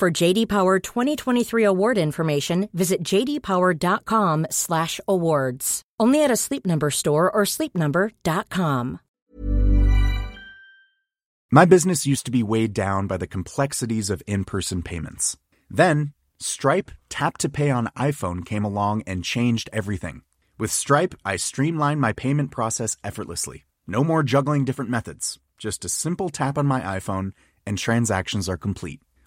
For JD Power 2023 award information, visit jdpower.com/awards. Only at a Sleep Number store or sleepnumber.com. My business used to be weighed down by the complexities of in-person payments. Then, Stripe Tap to Pay on iPhone came along and changed everything. With Stripe, I streamlined my payment process effortlessly. No more juggling different methods. Just a simple tap on my iPhone and transactions are complete.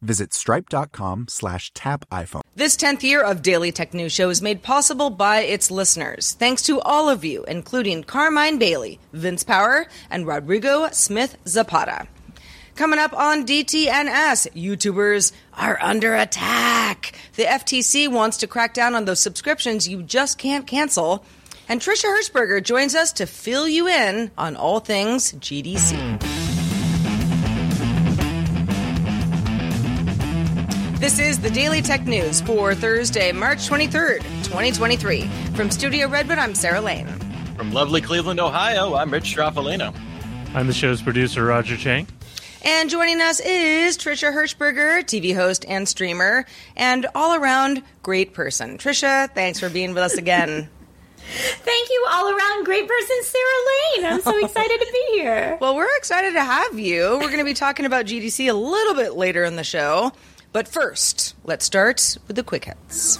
visit stripe.com slash tap iPhone. This 10th year of Daily Tech News Show is made possible by its listeners. Thanks to all of you, including Carmine Bailey, Vince Power, and Rodrigo Smith Zapata. Coming up on DTNS, YouTubers are under attack. The FTC wants to crack down on those subscriptions you just can't cancel. And Trisha Hershberger joins us to fill you in on all things GDC. This is the Daily Tech News for Thursday, March 23rd, 2023. From Studio Redwood, I'm Sarah Lane. From lovely Cleveland, Ohio, I'm Rich Stroffolino. I'm the show's producer, Roger Chang. And joining us is Trisha Hershberger, TV host and streamer, and all around great person. Trisha, thanks for being with us again. Thank you, all around great person, Sarah Lane. I'm so excited to be here. Well, we're excited to have you. We're going to be talking about GDC a little bit later in the show. But first, let's start with the quick hits.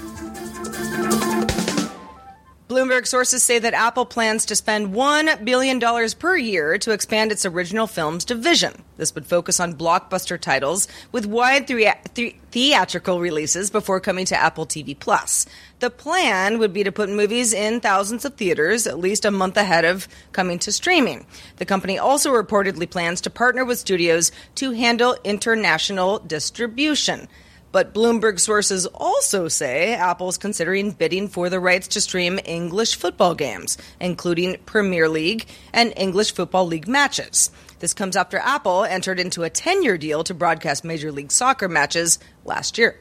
Bloomberg sources say that Apple plans to spend $1 billion per year to expand its original films division. This would focus on blockbuster titles with wide thea- the- theatrical releases before coming to Apple TV Plus. The plan would be to put movies in thousands of theaters at least a month ahead of coming to streaming. The company also reportedly plans to partner with studios to handle international distribution. But Bloomberg sources also say Apple is considering bidding for the rights to stream English football games, including Premier League and English Football League matches. This comes after Apple entered into a 10 year deal to broadcast Major League Soccer matches last year.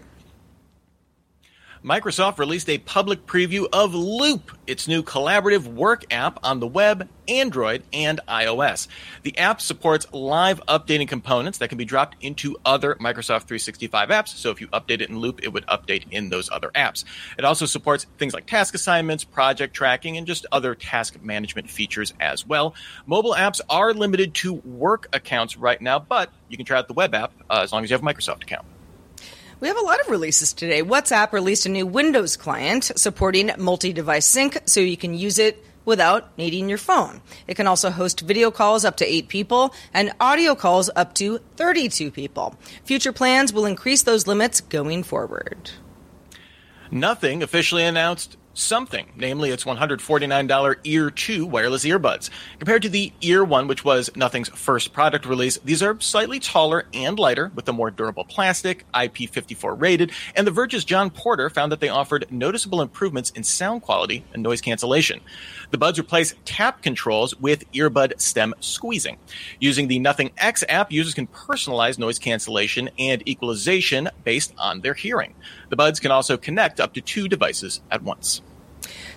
Microsoft released a public preview of Loop, its new collaborative work app on the web, Android, and iOS. The app supports live updating components that can be dropped into other Microsoft 365 apps. So if you update it in Loop, it would update in those other apps. It also supports things like task assignments, project tracking, and just other task management features as well. Mobile apps are limited to work accounts right now, but you can try out the web app uh, as long as you have a Microsoft account. We have a lot of releases today. WhatsApp released a new Windows client supporting multi device sync so you can use it without needing your phone. It can also host video calls up to eight people and audio calls up to 32 people. Future plans will increase those limits going forward. Nothing officially announced something, namely its $149 Ear 2 wireless earbuds. Compared to the Ear 1, which was Nothing's first product release, these are slightly taller and lighter with a more durable plastic, IP54 rated, and The Verge's Jon Porter found that they offered noticeable improvements in sound quality and noise cancellation. The buds replace tap controls with earbud stem squeezing. Using the Nothing X app, users can personalize noise cancellation and equalization based on their hearing. The buds can also connect up to two devices at once.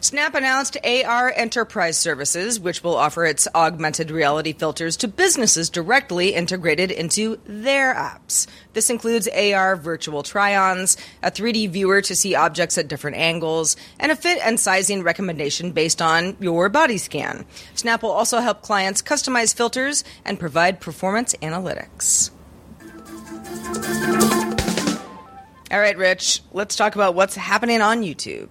Snap announced AR Enterprise Services, which will offer its augmented reality filters to businesses directly integrated into their apps. This includes AR virtual try ons, a 3D viewer to see objects at different angles, and a fit and sizing recommendation based on your body scan. Snap will also help clients customize filters and provide performance analytics. All right, Rich, let's talk about what's happening on YouTube.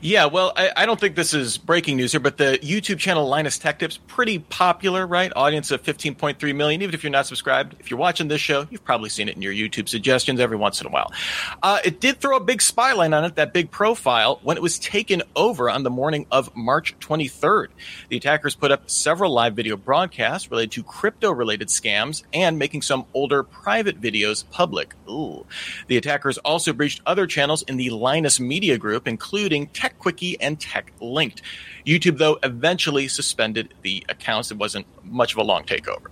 Yeah, well, I, I, don't think this is breaking news here, but the YouTube channel Linus Tech Tips pretty popular, right? Audience of 15.3 million. Even if you're not subscribed, if you're watching this show, you've probably seen it in your YouTube suggestions every once in a while. Uh, it did throw a big spyline on it, that big profile, when it was taken over on the morning of March 23rd. The attackers put up several live video broadcasts related to crypto-related scams and making some older private videos public. Ooh. The attackers breached other channels in the Linus Media Group, including TechQuickie and TechLinked. YouTube, though, eventually suspended the accounts. It wasn't much of a long takeover.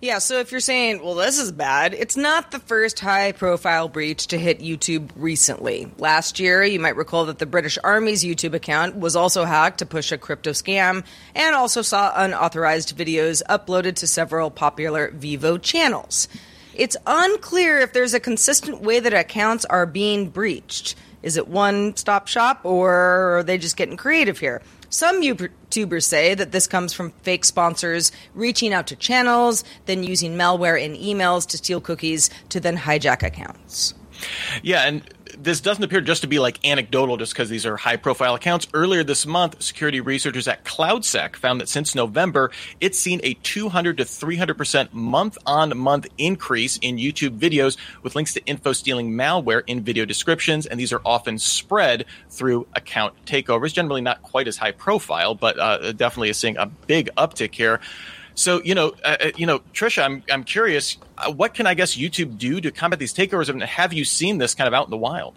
Yeah, so if you're saying, well, this is bad, it's not the first high profile breach to hit YouTube recently. Last year, you might recall that the British Army's YouTube account was also hacked to push a crypto scam and also saw unauthorized videos uploaded to several popular Vevo channels. It's unclear if there's a consistent way that accounts are being breached. Is it one stop shop or are they just getting creative here? Some YouTubers say that this comes from fake sponsors reaching out to channels, then using malware in emails to steal cookies to then hijack accounts. Yeah, and this doesn't appear just to be like anecdotal just because these are high profile accounts. Earlier this month, security researchers at CloudSEK found that since November, it's seen a 200 to 300% month on month increase in YouTube videos with links to info stealing malware in video descriptions. And these are often spread through account takeovers, generally not quite as high profile, but uh, definitely is seeing a big uptick here. So you know, uh, uh, you know, Trisha, I'm I'm curious, uh, what can I guess YouTube do to combat these takeovers? And have you seen this kind of out in the wild?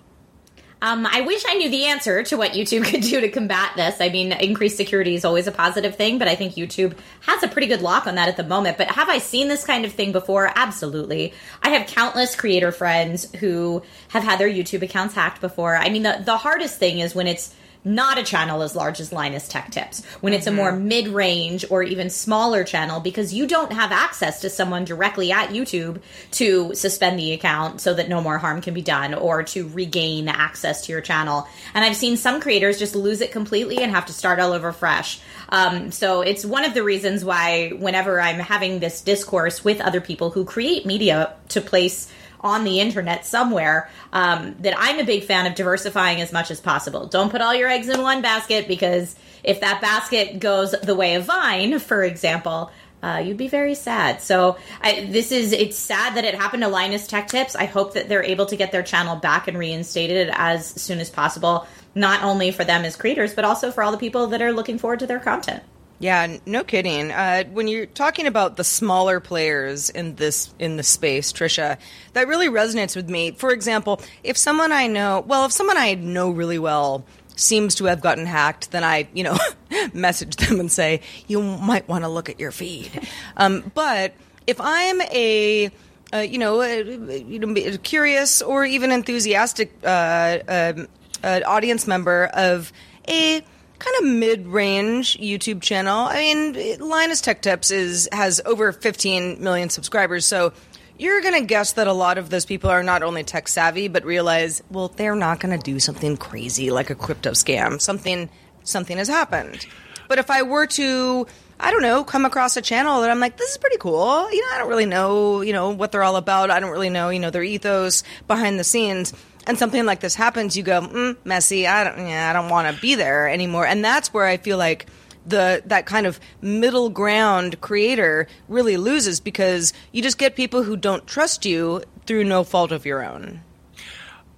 Um, I wish I knew the answer to what YouTube could do to combat this. I mean, increased security is always a positive thing, but I think YouTube has a pretty good lock on that at the moment. But have I seen this kind of thing before? Absolutely. I have countless creator friends who have had their YouTube accounts hacked before. I mean, the, the hardest thing is when it's not a channel as large as Linus Tech Tips, when it's mm-hmm. a more mm-hmm. mid range or even smaller channel, because you don't have access to someone directly at YouTube to suspend the account so that no more harm can be done or to regain access to your channel. And I've seen some creators just lose it completely and have to start all over fresh. Um, so it's one of the reasons why, whenever I'm having this discourse with other people who create media to place on the internet somewhere um, that I'm a big fan of diversifying as much as possible. Don't put all your eggs in one basket because if that basket goes the way of Vine, for example, uh, you'd be very sad. So I, this is it's sad that it happened to Linus Tech Tips. I hope that they're able to get their channel back and reinstated as soon as possible, not only for them as creators, but also for all the people that are looking forward to their content. Yeah, no kidding. Uh, when you're talking about the smaller players in this in the space, Trisha, that really resonates with me. For example, if someone I know, well, if someone I know really well seems to have gotten hacked, then I, you know, message them and say you might want to look at your feed. Um, but if I'm a uh, you know, uh, curious or even enthusiastic uh, um, audience member of a kind of mid-range YouTube channel. I mean, Linus Tech Tips is has over 15 million subscribers, so you're going to guess that a lot of those people are not only tech savvy but realize, well, they're not going to do something crazy like a crypto scam. Something something has happened. But if I were to I don't know, come across a channel that I'm like, this is pretty cool. You know, I don't really know, you know, what they're all about. I don't really know, you know, their ethos behind the scenes and something like this happens, you go, mm, messy. I don't, yeah, I don't want to be there anymore. And that's where I feel like the that kind of middle ground creator really loses because you just get people who don't trust you through no fault of your own.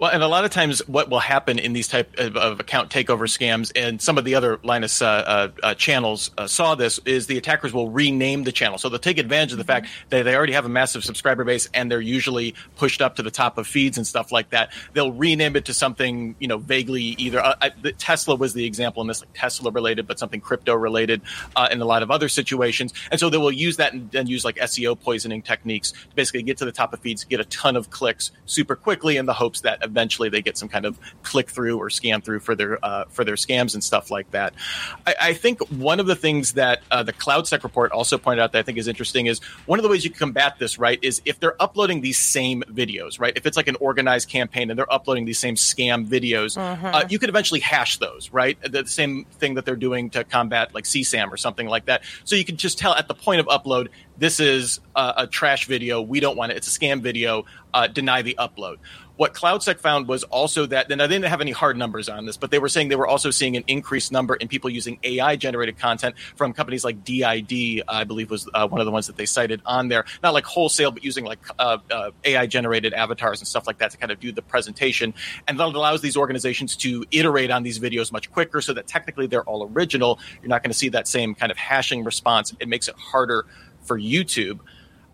Well, and a lot of times, what will happen in these type of, of account takeover scams, and some of the other Linus uh, uh, uh, channels uh, saw this, is the attackers will rename the channel. So they'll take advantage of the fact that they already have a massive subscriber base, and they're usually pushed up to the top of feeds and stuff like that. They'll rename it to something, you know, vaguely either. Uh, I, Tesla was the example in this, like Tesla related, but something crypto related, uh, in a lot of other situations. And so they will use that and, and use like SEO poisoning techniques to basically get to the top of feeds, get a ton of clicks super quickly, in the hopes that eventually they get some kind of click through or scan through for their uh, for their scams and stuff like that. I, I think one of the things that uh, the CloudSEK report also pointed out that I think is interesting is one of the ways you can combat this, right, is if they're uploading these same videos, right? If it's like an organized campaign and they're uploading these same scam videos, uh-huh. uh, you could eventually hash those, right? The same thing that they're doing to combat like CSAM or something like that. So you can just tell at the point of upload, this is a, a trash video. We don't want it. It's a scam video. Uh, deny the upload. what CloudSEK found was also that, and I didn't have any hard numbers on this, but they were saying they were also seeing an increased number in people using AI generated content from companies like D-ID, I believe was uh, one of the ones that they cited on there. Not like wholesale, but using like uh, uh, AI generated avatars and stuff like that to kind of do the presentation. And that allows these organizations to iterate on these videos much quicker so that technically they're all original. You're not going to see that same kind of hashing response. It makes it harder for YouTube.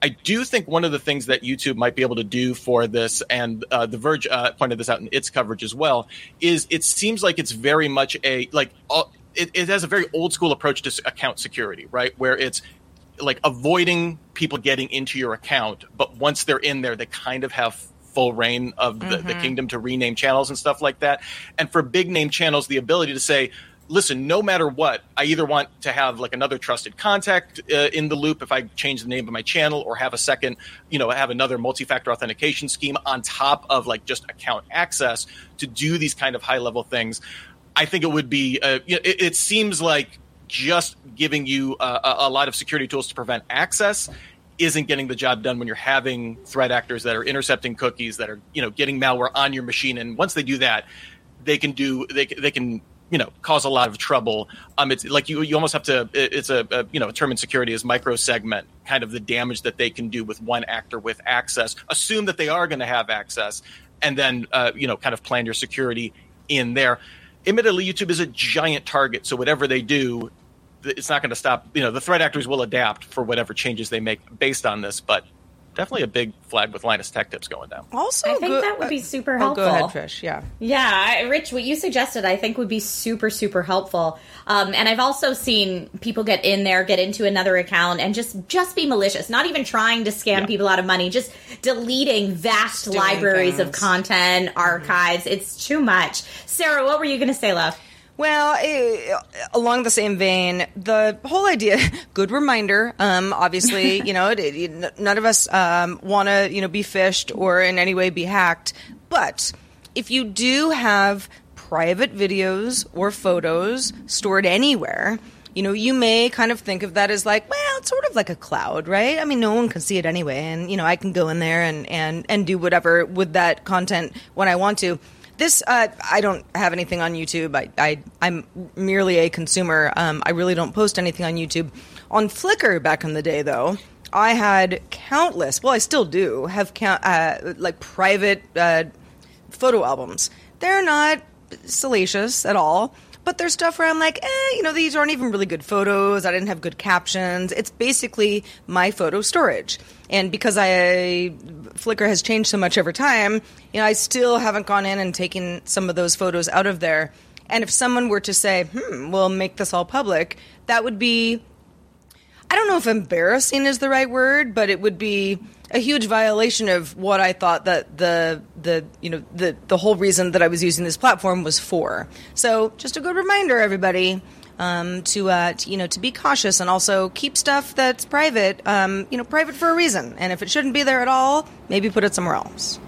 I do think one of the things that YouTube might be able to do for this, and uh, The Verge uh, pointed this out in its coverage as well, is it seems like it's very much a like it, it has a very old school approach to account security, right? Where it's like avoiding people getting into your account, but once they're in there, they kind of have full reign of the, mm-hmm. the kingdom to rename channels and stuff like that. And for big name channels, the ability to say, listen, no matter what, I either want to have like another trusted contact uh, in the loop if I change the name of my channel, or have a second, you know, have another multi-factor authentication scheme on top of like just account access to do these kind of high level things. I think it would be. Uh, it, it, seems like just giving you uh, a lot of security tools to prevent access isn't getting the job done when you're having threat actors that are intercepting cookies that are you know getting malware on your machine and once they do that they can do they, they can you know cause a lot of trouble. Um, it's like you you almost have to. It's a, a you know a term in security is micro segment kind of the damage that they can do with one actor with access. Assume that they are going to have access, and then uh, you know kind of plan your security in there. Admittedly, YouTube is a giant target, so whatever they do, it's not going to stop. You know, the threat actors will adapt for whatever changes they make based on this, but definitely a big flag with Linus Tech Tips going down. Also, I think go, that would be super uh, helpful. Oh, go ahead, Trish. Yeah, yeah, Rich, what you suggested, I think would be super, super helpful. Um, and I've also seen people get in there, get into another account, and just just be malicious, not even trying to scam yeah. people out of money, just deleting vast Doing libraries things. of content, archives. Mm-hmm. It's too much. Sarah, what were you going to say, love? Well, eh, along the same vein, the whole idea, good reminder. Um, obviously, you know, it, it, none of us um, want to, you know, be phished or in any way be hacked. But if you do have private videos or photos stored anywhere, you know, you may kind of think of that as like, well, it's sort of like a cloud, right? I mean, no one can see it anyway, and you know, I can go in there and and and do whatever with that content when I want to this uh, I don't have anything on YouTube. I, I am merely a consumer. Um, I really don't post anything on YouTube. On Flickr back in the day, though, I had countless. Well, I still do have count uh, like private uh, photo albums. They're not salacious at all. But there's stuff where I'm like, eh, you know, these aren't even really good photos. I didn't have good captions. It's basically my photo storage. And because I Flickr has changed so much over time, you know, I still haven't gone in and taken some of those photos out of there. And if someone were to say, "Hmm, we'll make this all public," that would be I don't know if embarrassing is the right word, but it would be a huge violation of what I thought that the the you know the the whole reason that I was using this platform was for. So just a good reminder, everybody. Um, to, uh, to, you know to be cautious and also keep stuff that's private um, you know private for a reason and if it shouldn't be there at all maybe put it somewhere else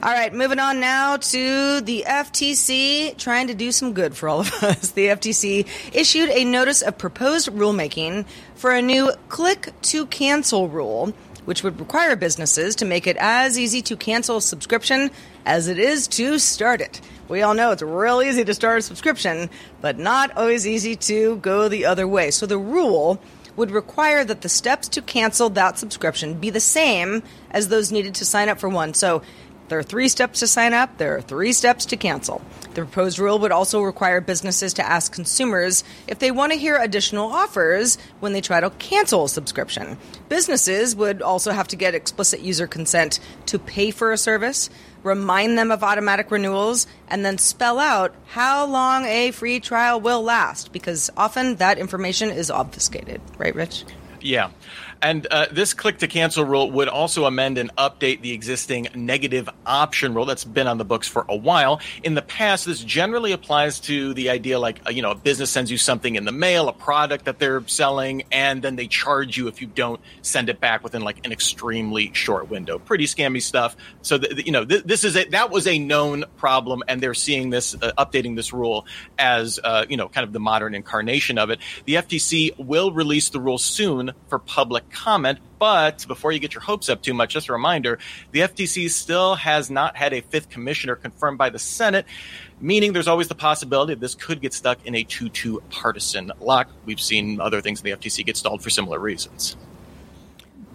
all right, moving on now to the FTC trying to do some good for all of us. The FTC issued a notice of proposed rulemaking for a new click to cancel rule, which would require businesses to make it as easy to cancel a subscription as it is to start it. We all know it's real easy to start a subscription, but not always easy to go the other way. So the rule would require that the steps to cancel that subscription be the same as those needed to sign up for one. So there are three steps to sign up, there are three steps to cancel. The proposed rule would also require businesses to ask consumers if they want to hear additional offers when they try to cancel a subscription. Businesses would also have to get explicit user consent to pay for a service, remind them of automatic renewals, and then spell out how long a free trial will last because often that information is obfuscated. Right, Rich? Yeah. And uh, this click to cancel rule would also amend and update the existing negative option rule that's been on the books for a while. In the past, this generally applies to the idea like, uh, you know, a business sends you something in the mail, a product that they're selling, and then they charge you if you don't send it back within like an extremely short window. Pretty scammy stuff. So, th- you know, th- this is a, that was a known problem, and they're seeing this, uh, updating this rule as, uh, you know, kind of the modern incarnation of it. The FTC will release the rule soon for public comment. But before you get your hopes up too much, just a reminder the FTC still has not had a fifth commissioner confirmed by the Senate, meaning there's always the possibility this could get stuck in a 2 2 partisan lock. We've seen other things in the FTC get stalled for similar reasons.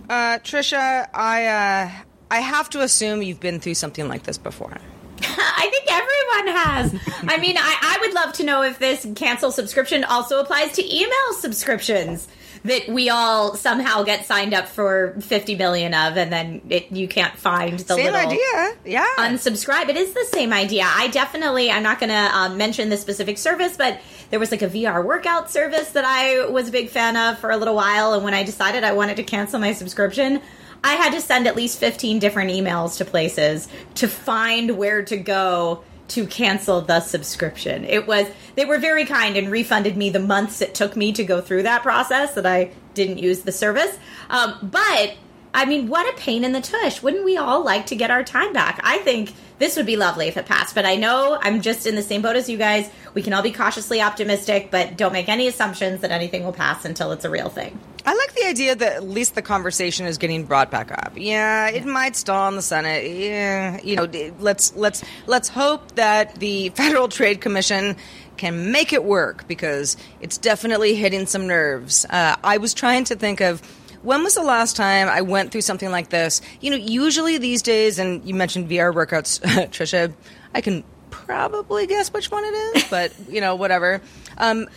Uh, Trisha, I uh, I have to assume you've been through something like this before. I think everyone has. I mean, I, I would love to know if this cancel subscription also applies to email subscriptions that we all somehow get signed up for 50 million of and then it, you can't find the Same little idea, yeah. unsubscribe it is the same idea i definitely i'm not going to um, mention the specific service but there was like a vr workout service that i was a big fan of for a little while and when i decided i wanted to cancel my subscription i had to send at least 15 different emails to places to find where to go to cancel the subscription. It was they were very kind and refunded me the months it took me to go through that process that I didn't use the service. Um, but I mean, what a pain in the tush! Wouldn't we all like to get our time back? I think this would be lovely if it passed. But I know I'm just in the same boat as you guys. We can all be cautiously optimistic, but don't make any assumptions that anything will pass until it's a real thing. I like the idea that at least the conversation is getting brought back up. Yeah, it might stall in the Senate. Yeah, you know, let's let's let's hope that the Federal Trade Commission can make it work because it's definitely hitting some nerves. Uh, I was trying to think of when was the last time I went through something like this? You know, usually these days, and you mentioned VR workouts, Trisha, I can probably guess which one it is, but you know, whatever. Um,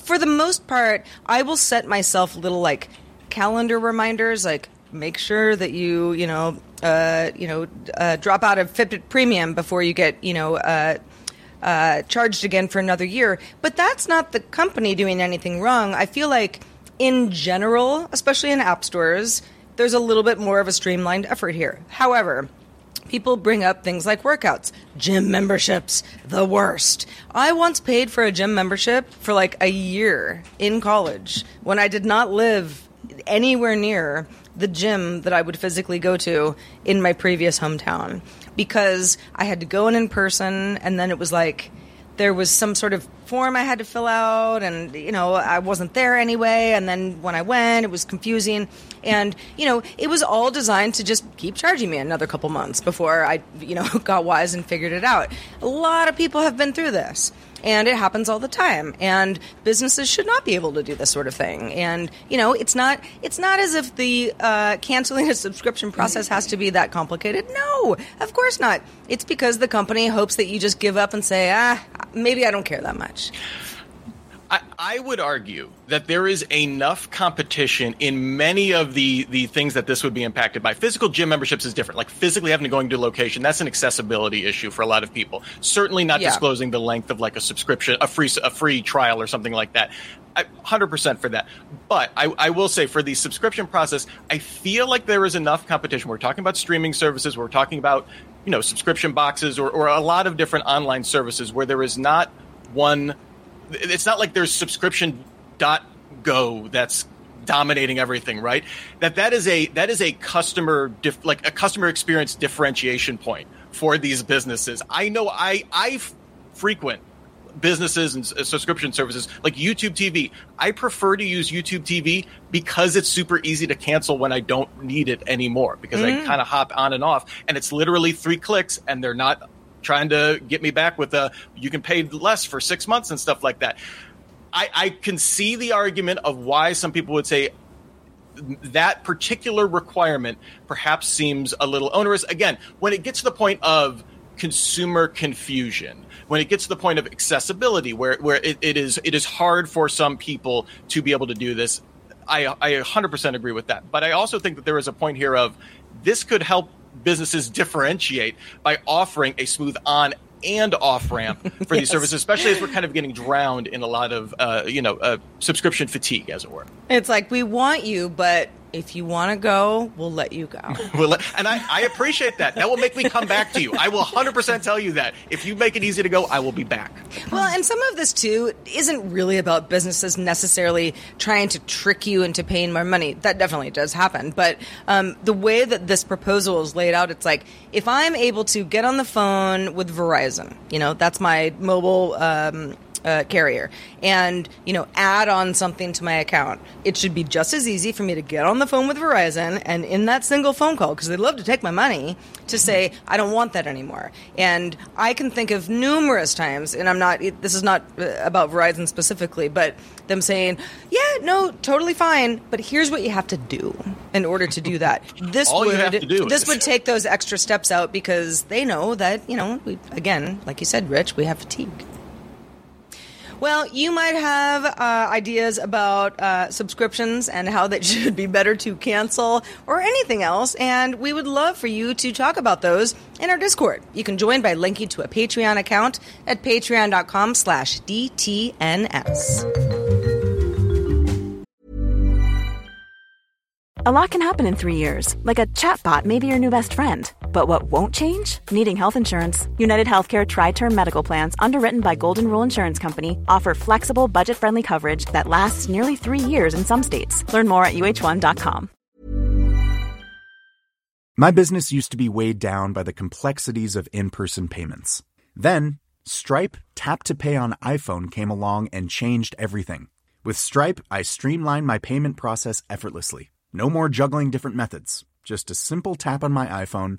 for the most part, I will set myself little like calendar reminders, like make sure that you, you know, uh, you know, uh, drop out of Fitbit Premium before you get, you know, uh, uh, charged again for another year. But that's not the company doing anything wrong. I feel like in general, especially in app stores, there's a little bit more of a streamlined effort here. However, people bring up things like workouts, gym memberships, the worst. I once paid for a gym membership for like a year in college when I did not live anywhere near the gym that I would physically go to in my previous hometown because I had to go in in person and then it was like there was some sort of form I had to fill out, and you know I wasn't there anyway. And then when I went, it was confusing, and you know it was all designed to just keep charging me another couple months before I you know got wise and figured it out. A lot of people have been through this and it happens all the time. And businesses should not be able to do this sort of thing. And you know it's not it's not as if the uh, canceling a subscription process has to be that complicated. No of course not. It's because the company hopes that you just give up and say ah maybe i don't care that much I, I, would argue that there is enough competition in many of the, the things that this would be impacted by. Physical gym memberships is different. Like physically having to go into a location, that's an accessibility issue for a lot of people. Certainly not yeah. disclosing the length of like a subscription, a free a free trial or something like that. Hundred percent for that. But I, I will say for the subscription process, I feel like there is enough competition. We're talking about streaming services. We're talking about you know subscription boxes or, or a lot of different online services where there is not one it's not like there's subscription dot go that's dominating everything right that that is a that is a customer dif- like a customer experience differentiation point for these businesses i know i i frequent businesses and subscription services like YouTube TV. I prefer to use YouTube TV because it's super easy to cancel when I don't need it anymore because mm. I kind of hop on and off and it's literally three clicks and they're not trying to get me back with a you can pay less for six months and stuff like that. I, I can see the argument of why some people would say that particular requirement perhaps seems a little onerous. Again, when it gets to the point of consumer confusion, when it gets to the point of accessibility, where where it, it is it is hard for some people to be able to do this, I I 100% agree with that. But I also think that there is a point here of this could help businesses differentiate by offering a smooth on and off ramp for these services, especially as we're kind of getting drowned in a lot of, uh, you know, uh, subscription fatigue, as it were. It's like we want you, but if you want to go, we'll let you go. we'll let, and I, I appreciate that. That will make me come back to you. I will 100% tell you that. If you make it easy to go, I will be back. Well, and some of this, too, isn't really about businesses necessarily trying to trick you into paying more money. That definitely does happen. But um, the way that this proposal is laid out, it's like if I'm able to get on the phone with Verizon, you know, that's my mobile. Um, uh, carrier and you know add on something to my account. It should be just as easy for me to get on the phone with verizon and in that single phone call because they love to take my money to say i don't want that anymore. And i can think of numerous times and i'm not this is not uh, about verizon specifically but them saying yeah no totally fine but here's what you have to do in order to do that. This All would have to do this is- would take those extra steps out because they know that you know we, again like you said rich we have fatigue well, you might have uh, ideas about uh, subscriptions and how that should be better to cancel or anything else, and we would love for you to talk about those in our Discord. You can join by linking to a Patreon account at patreon.com slash DTNS. A lot can happen in three years, like a chatbot may be your new best friend. But what won't change? Needing health insurance. United Healthcare Tri Term Medical Plans, underwritten by Golden Rule Insurance Company, offer flexible, budget friendly coverage that lasts nearly three years in some states. Learn more at uh1.com. My business used to be weighed down by the complexities of in person payments. Then, Stripe Tap to Pay on iPhone came along and changed everything. With Stripe, I streamlined my payment process effortlessly. No more juggling different methods. Just a simple tap on my iPhone,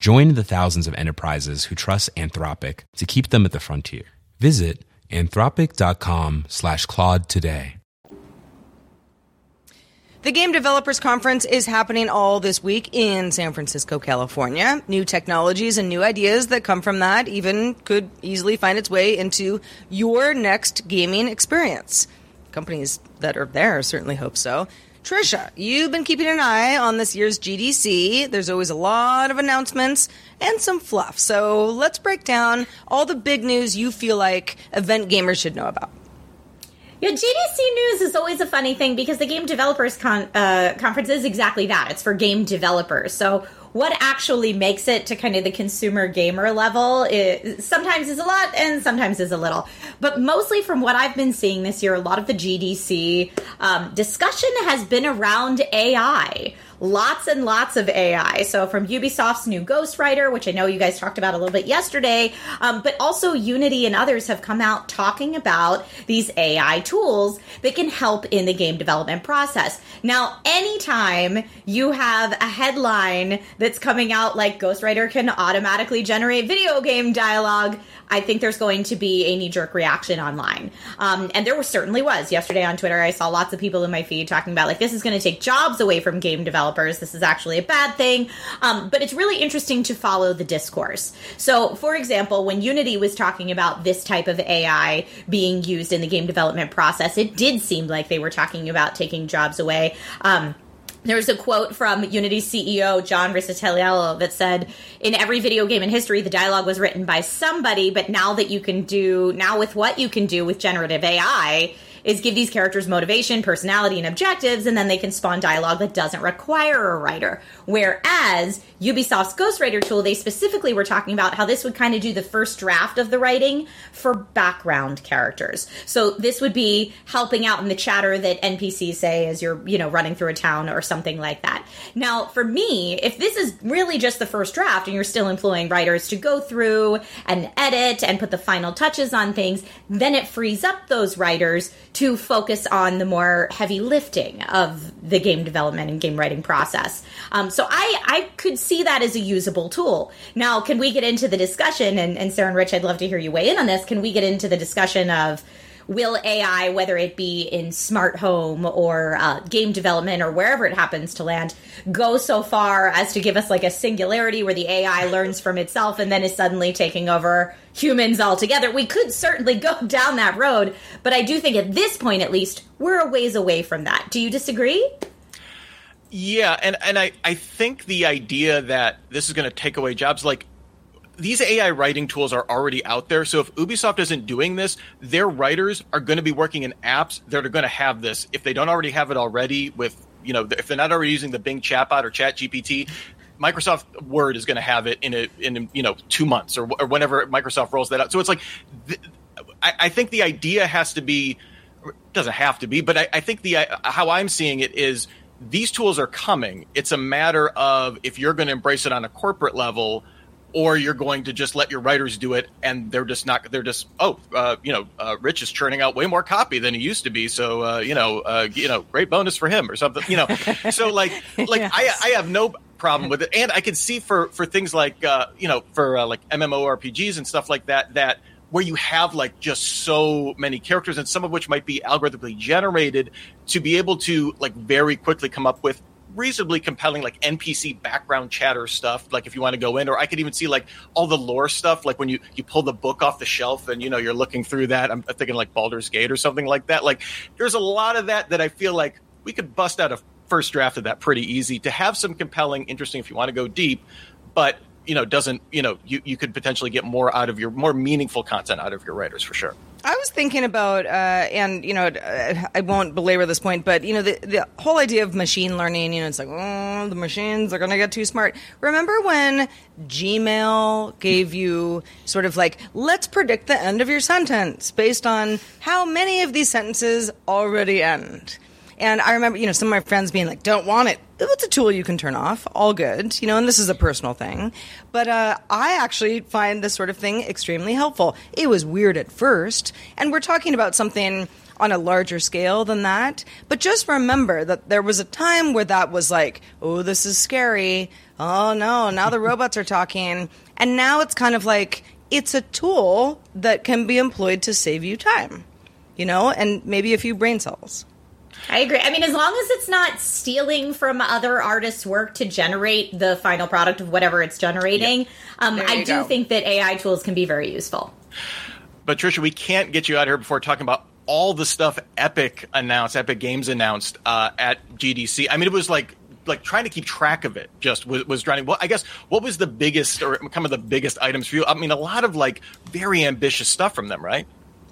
Join the thousands of enterprises who trust Anthropic to keep them at the frontier. Visit anthropic.com slash Claude today. The Game Developers Conference is happening all this week in San Francisco, California. New technologies and new ideas that come from that even could easily find its way into your next gaming experience. Companies that are there certainly hope so. Trisha, you've been keeping an eye on this year's GDC. There's always a lot of announcements and some fluff. So let's break down all the big news you feel like event gamers should know about. Yeah, GDC news is always a funny thing because the Game Developers Con- uh, Conference is exactly that. It's for game developers. So, what actually makes it to kind of the consumer gamer level sometimes is a lot and sometimes is a little. But mostly from what I've been seeing this year, a lot of the GDC um, discussion has been around AI lots and lots of AI. So from Ubisoft's new Ghostwriter, which I know you guys talked about a little bit yesterday, um, but also Unity and others have come out talking about these AI tools that can help in the game development process. Now, anytime you have a headline that's coming out like Ghostwriter can automatically generate video game dialogue, I think there's going to be a knee jerk reaction online. Um, and there was, certainly was. Yesterday on Twitter, I saw lots of people in my feed talking about like, this is going to take jobs away from game developers. This is actually a bad thing. Um, but it's really interesting to follow the discourse. So, for example, when Unity was talking about this type of AI being used in the game development process, it did seem like they were talking about taking jobs away. Um, there's a quote from Unity CEO John Riccitiello that said, "In every video game in history, the dialogue was written by somebody, but now that you can do now with what you can do with generative AI." Is give these characters motivation, personality, and objectives, and then they can spawn dialogue that doesn't require a writer. Whereas Ubisoft's Ghostwriter tool, they specifically were talking about how this would kind of do the first draft of the writing for background characters. So this would be helping out in the chatter that NPCs say as you're, you know, running through a town or something like that. Now, for me, if this is really just the first draft and you're still employing writers to go through and edit and put the final touches on things, then it frees up those writers to focus on the more heavy lifting of the game development and game writing process. Um, so I, I could see that as a usable tool. Now, can we get into the discussion? And, and Sarah and Rich, I'd love to hear you weigh in on this. Can we get into the discussion of will AI, whether it be in smart home or uh, game development or wherever it happens to land, go so far as to give us like a singularity where the AI learns from itself and then is suddenly taking over humans altogether. We could certainly go down that road, but I do think at this point, at least, we're a ways away from that. Do you disagree? Yeah, and and I I think the idea that this is going to take away jobs like these AI writing tools are already out there. So if Ubisoft isn't doing this, their writers are going to be working in apps that are going to have this. If they don't already have it already with, you know, if they're not already using the Bing chatbot or Chat GPT, Microsoft Word is going to have it in a in you know two months or, or whenever Microsoft rolls that out. So it's like, th- I, I, think the idea has to be doesn't have to be, but I, I think the uh, how I'm seeing it is these tools are coming. It's a matter of if you're going to embrace it on a corporate level or you're going to just let your writers do it and they're just not they're just oh uh, you know uh, rich is churning out way more copy than he used to be so uh, you know uh, you know great bonus for him or something you know so like like yes. I, I have no problem with it and i can see for for things like uh, you know for uh, like mmorpgs and stuff like that that where you have like just so many characters and some of which might be algorithmically generated to be able to like very quickly come up with reasonably compelling like npc background chatter stuff like if you want to go in or i could even see like all the lore stuff like when you you pull the book off the shelf and you know you're looking through that i'm thinking like Baldur's Gate or something like that like there's a lot of that that i feel like we could bust out a first draft of that pretty easy to have some compelling interesting if you want to go deep but you know doesn't you know you, you could potentially get more out of your more meaningful content out of your writers for sure I was thinking about, uh, and you know, I won't belabor this point, but you know, the the whole idea of machine learning, you know, it's like, oh, the machines are going to get too smart. Remember when Gmail gave you sort of like, let's predict the end of your sentence based on how many of these sentences already end. And I remember, you know, some of my friends being like, don't want it. It's a tool you can turn off. All good. You know, and this is a personal thing. But uh, I actually find this sort of thing extremely helpful. It was weird at first. And we're talking about something on a larger scale than that. But just remember that there was a time where that was like, oh, this is scary. Oh, no, now the robots are talking. And now it's kind of like, it's a tool that can be employed to save you time, you know, and maybe a few brain cells. I agree. I mean, as long as it's not stealing from other artists' work to generate the final product of whatever it's generating, yep. um, I do go. think that AI tools can be very useful. But Trisha, we can't get you out here before talking about all the stuff Epic announced, Epic Games announced uh, at GDC. I mean, it was like like trying to keep track of it just was, was driving. Well, I guess what was the biggest or kind of the biggest items for you? I mean, a lot of like very ambitious stuff from them, right?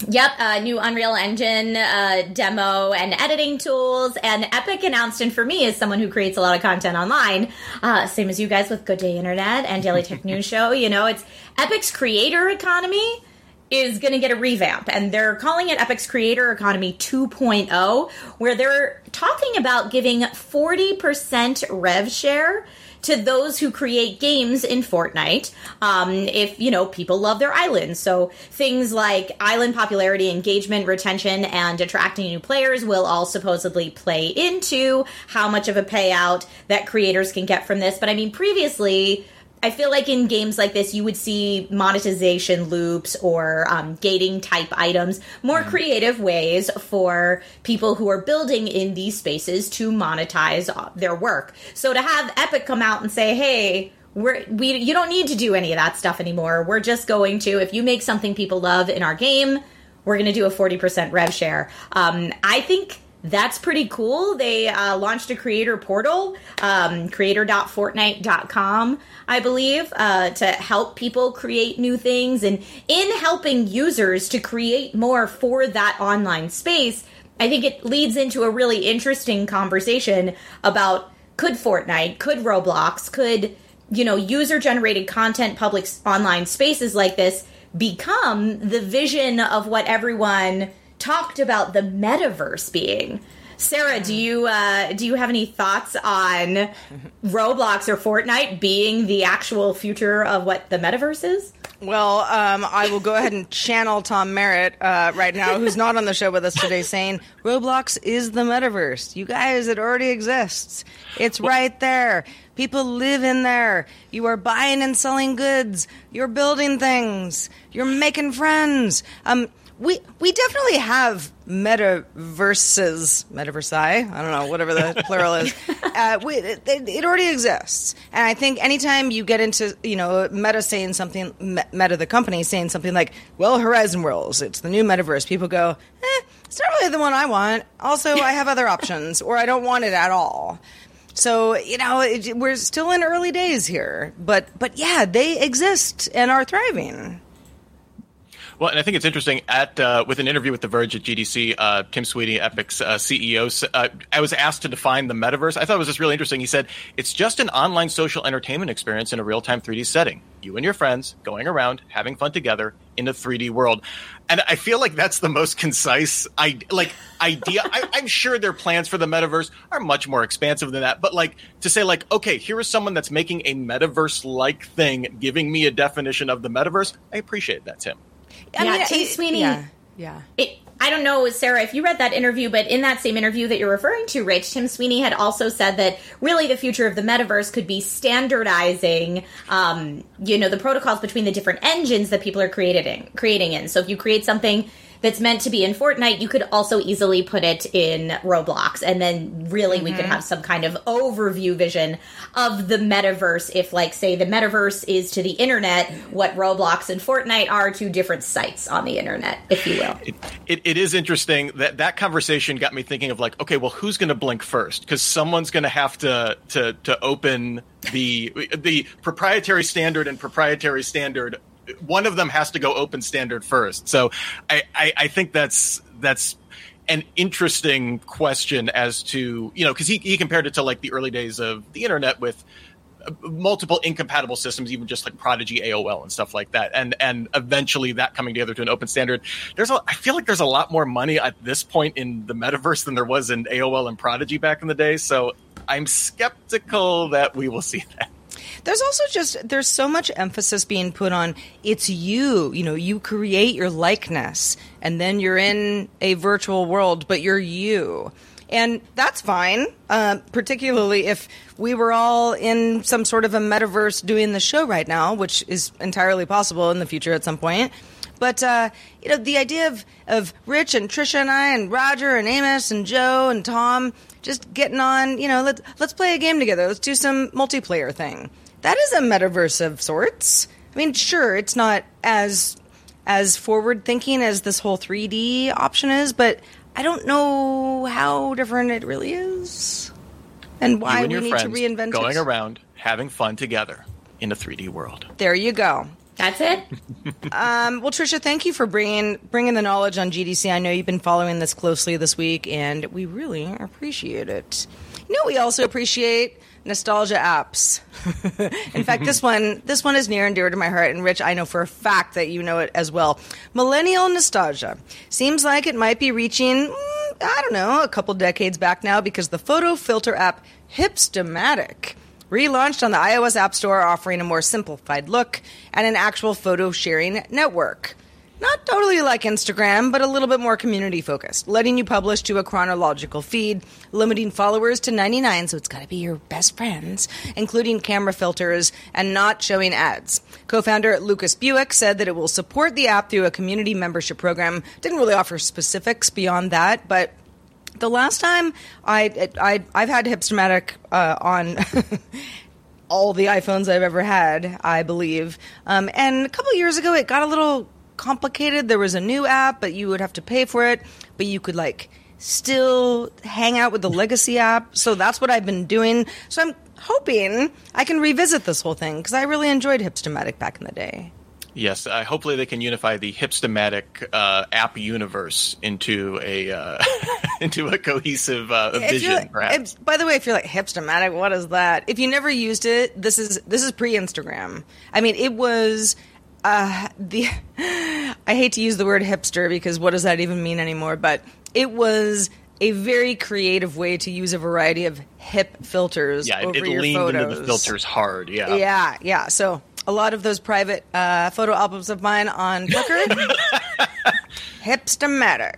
Yep, uh, new Unreal Engine uh, demo and editing tools, and Epic announced. And for me, as someone who creates a lot of content online, uh, same as you guys with Good Day Internet and Daily Tech News Show, you know, it's Epic's creator economy is going to get a revamp, and they're calling it Epic's Creator Economy 2.0, where they're talking about giving 40% rev share to those who create games in Fortnite. Um, if you know people love their islands, so things like island popularity, engagement, retention, and attracting new players will all supposedly play into how much of a payout that creators can get from this. But I mean, previously I feel like in games like this, you would see monetization loops or um, gating type items, more mm. creative ways for people who are building in these spaces to monetize uh, their work. So to have Epic come out and say, "Hey, we're we you don't need to do any of that stuff anymore. We're just going to if you make something people love in our game, we're going to do a forty percent rev share." Um, I think that's pretty cool. They uh, launched a creator portal, um, creator.fortnite.com, I believe, uh, to help people create new things. And in helping users to create more for that online space, I think it leads into a really interesting conversation about could Fortnite, could Roblox, could, you know, user generated content public online spaces like this become the vision of what everyone talked about the metaverse being. Sarah, do you uh, do you have any thoughts on Roblox or Fortnite being the actual future of what the metaverse is? Well, um, I will go ahead and channel Tom Merritt uh, right now, who's not on the show with us today, saying Roblox is the metaverse. You guys, it already exists. It's right there. People live in there. You are buying and selling goods. You're building things. You're making friends. Um, we we definitely have metaverses, metaverse. I don't know, whatever the plural is. Uh, we, it, it, already exists, and I think anytime you get into you know Meta saying something, Meta the company saying something like, "Well, Horizon Worlds, it's the new metaverse," people go, "Eh, it's not really the one I want." Also, I have other options, or I don't want it at all. So you know, it, we're still in early days here, but but yeah, they exist and are thriving. Well, and I think it's interesting at uh, with an interview with The Verge at GDC, uh, Tim Sweeney, Epic's uh, CEO, uh, I was asked to define the metaverse. I thought it was just really interesting. He said it's just an online social entertainment experience in a real time 3D setting. You and your friends going around having fun together in a 3D world, and I feel like that's the most concise I like idea. I, I'm sure their plans for the metaverse are much more expansive than that, but like to say like, okay, here is someone that's making a metaverse like thing, giving me a definition of the metaverse. I appreciate that, Tim. I yeah, mean, Tim it, Sweeney. Yeah. yeah. It, I don't know, Sarah, if you read that interview, but in that same interview that you're referring to, Rich, Tim Sweeney had also said that really the future of the metaverse could be standardizing, um, you know, the protocols between the different engines that people are creating, creating in. So if you create something that's meant to be in Fortnite, you could also easily put it in Roblox. And then really mm-hmm. we could mm-hmm. have some kind of overview vision of the metaverse. If, like, say, the metaverse is to the internet, what Roblox and Fortnite are to different sites on the internet, if you will. It, it, it is interesting that that conversation got me thinking of, like, okay, well, who's going to blink first? Because someone's going to have to, to, to open the the proprietary standard and proprietary standard one of them has to go open standard first. So I, I, I think that's that's an interesting question as to you know because he, he compared it to like the early days of the internet with uh, multiple incompatible systems even just like prodigy aol and stuff like that. And and eventually that coming together to an open standard. There's a i feel like there's a lot more money at this point in the metaverse than there was in aol and prodigy back in the day. So i'm skeptical that we will see that there's also just there's so much emphasis being put on it's you. You know, you create your likeness, and then you're in a virtual world, but you're you. And that's fine, uh, particularly if we were all in some sort of a metaverse doing the show right now, which is entirely possible in the future at some point. But uh, you know, the idea of of Rich and Trisha and I and Roger and Amos and Joe and Tom just getting on, you know, let's let's play a game together. Let's do some multiplayer thing that is a metaverse of sorts. I mean, sure, it's not as as forward thinking as this whole 3D option is, but I don't know how different it really is, and why and we need to reinvent going it. around having fun together in a 3D world. There you go. That's it. um, well, Trisha, thank you for bringing bringing the knowledge on GDC. I know you've been following this closely this week, and we really appreciate it. You know, we also appreciate nostalgia apps. In fact, this one this one is near and dear to my heart, and Rich, I know for a fact that you know it as well. Millennial nostalgia seems like it might be reaching. Mm, I don't know, a couple decades back now because the photo filter app Hipstamatic relaunched on the iOS App Store, offering a more simplified look and an actual photo sharing network. Not totally like Instagram, but a little bit more community focused, letting you publish to a chronological feed, limiting followers to 99, so it's got to be your best friends, including camera filters and not showing ads. Co founder Lucas Buick said that it will support the app through a community membership program. Didn't really offer specifics beyond that, but the last time I, I I've had Hipstamatic uh, on all the iPhones I've ever had, I believe. Um, and a couple years ago, it got a little complicated. There was a new app, but you would have to pay for it. But you could like still hang out with the legacy app. So that's what I've been doing. So I'm hoping I can revisit this whole thing because I really enjoyed Hipstamatic back in the day. Yes, uh, hopefully they can unify the Hipstamatic uh, app universe into a uh, into a cohesive uh, vision. Perhaps. By the way, if you're like Hipstamatic, what is that? If you never used it, this is this is pre Instagram. I mean, it was uh, the I hate to use the word hipster because what does that even mean anymore? But it was a very creative way to use a variety of hip filters yeah, over it, it your leaned photos. into the filters hard. Yeah, yeah, yeah. So a lot of those private uh, photo albums of mine on Flickr, hipstamatic.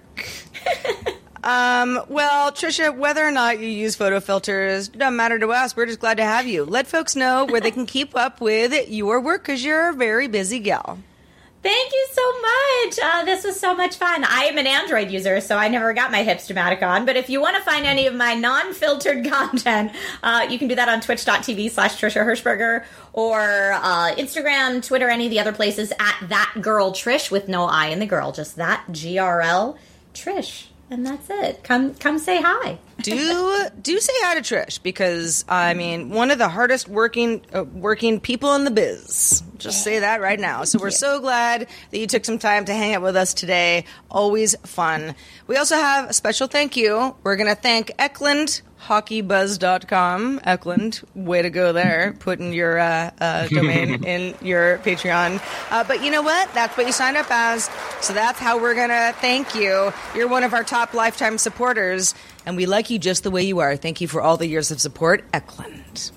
Um, well, Trisha, whether or not you use photo filters doesn't matter to us. We're just glad to have you. Let folks know where they can keep up with your work because you're a very busy gal. Thank you so much. Uh, this was so much fun. I am an Android user, so I never got my Hipstamatic on. But if you want to find any of my non-filtered content, uh, you can do that on twitch.tv slash Trisha Hershberger or uh, Instagram, Twitter, any of the other places at that girl Trish with no I in the girl, just that GRL Trish. And that's it. Come come say hi. Do do say hi to Trish because I mean one of the hardest working uh, working people in the biz. Just say that right now. So we're so glad that you took some time to hang out with us today. Always fun. We also have a special thank you. We're going to thank Eklund hockeybuzz.com. Eklund, way to go there, putting your uh, uh, domain in your Patreon. Uh, but you know what? That's what you signed up as. So that's how we're going to thank you. You're one of our top lifetime supporters, and we like you just the way you are. Thank you for all the years of support, Eklund.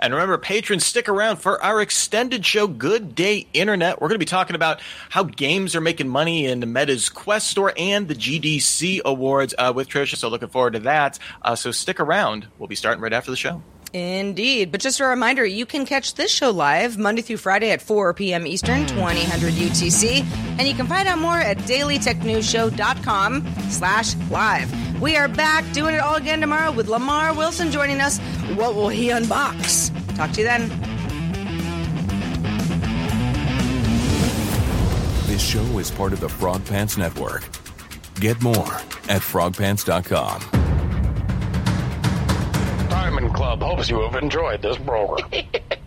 And remember, patrons, stick around for our extended show, Good Day Internet. We're going to be talking about how games are making money in the Meta's Quest Store and the GDC Awards uh, with Trisha. So looking forward to that. Uh, so stick around. We'll be starting right after the show. Indeed. But just a reminder, you can catch this show live Monday through Friday at 4 p.m. Eastern, 2000 UTC. And you can find out more at dailytechnewsshow.com slash live. We are back doing it all again tomorrow with Lamar Wilson joining us. What will he unbox? Talk to you then. This show is part of the Frog Pants Network. Get more at frogpants.com. Diamond Club hopes you have enjoyed this program.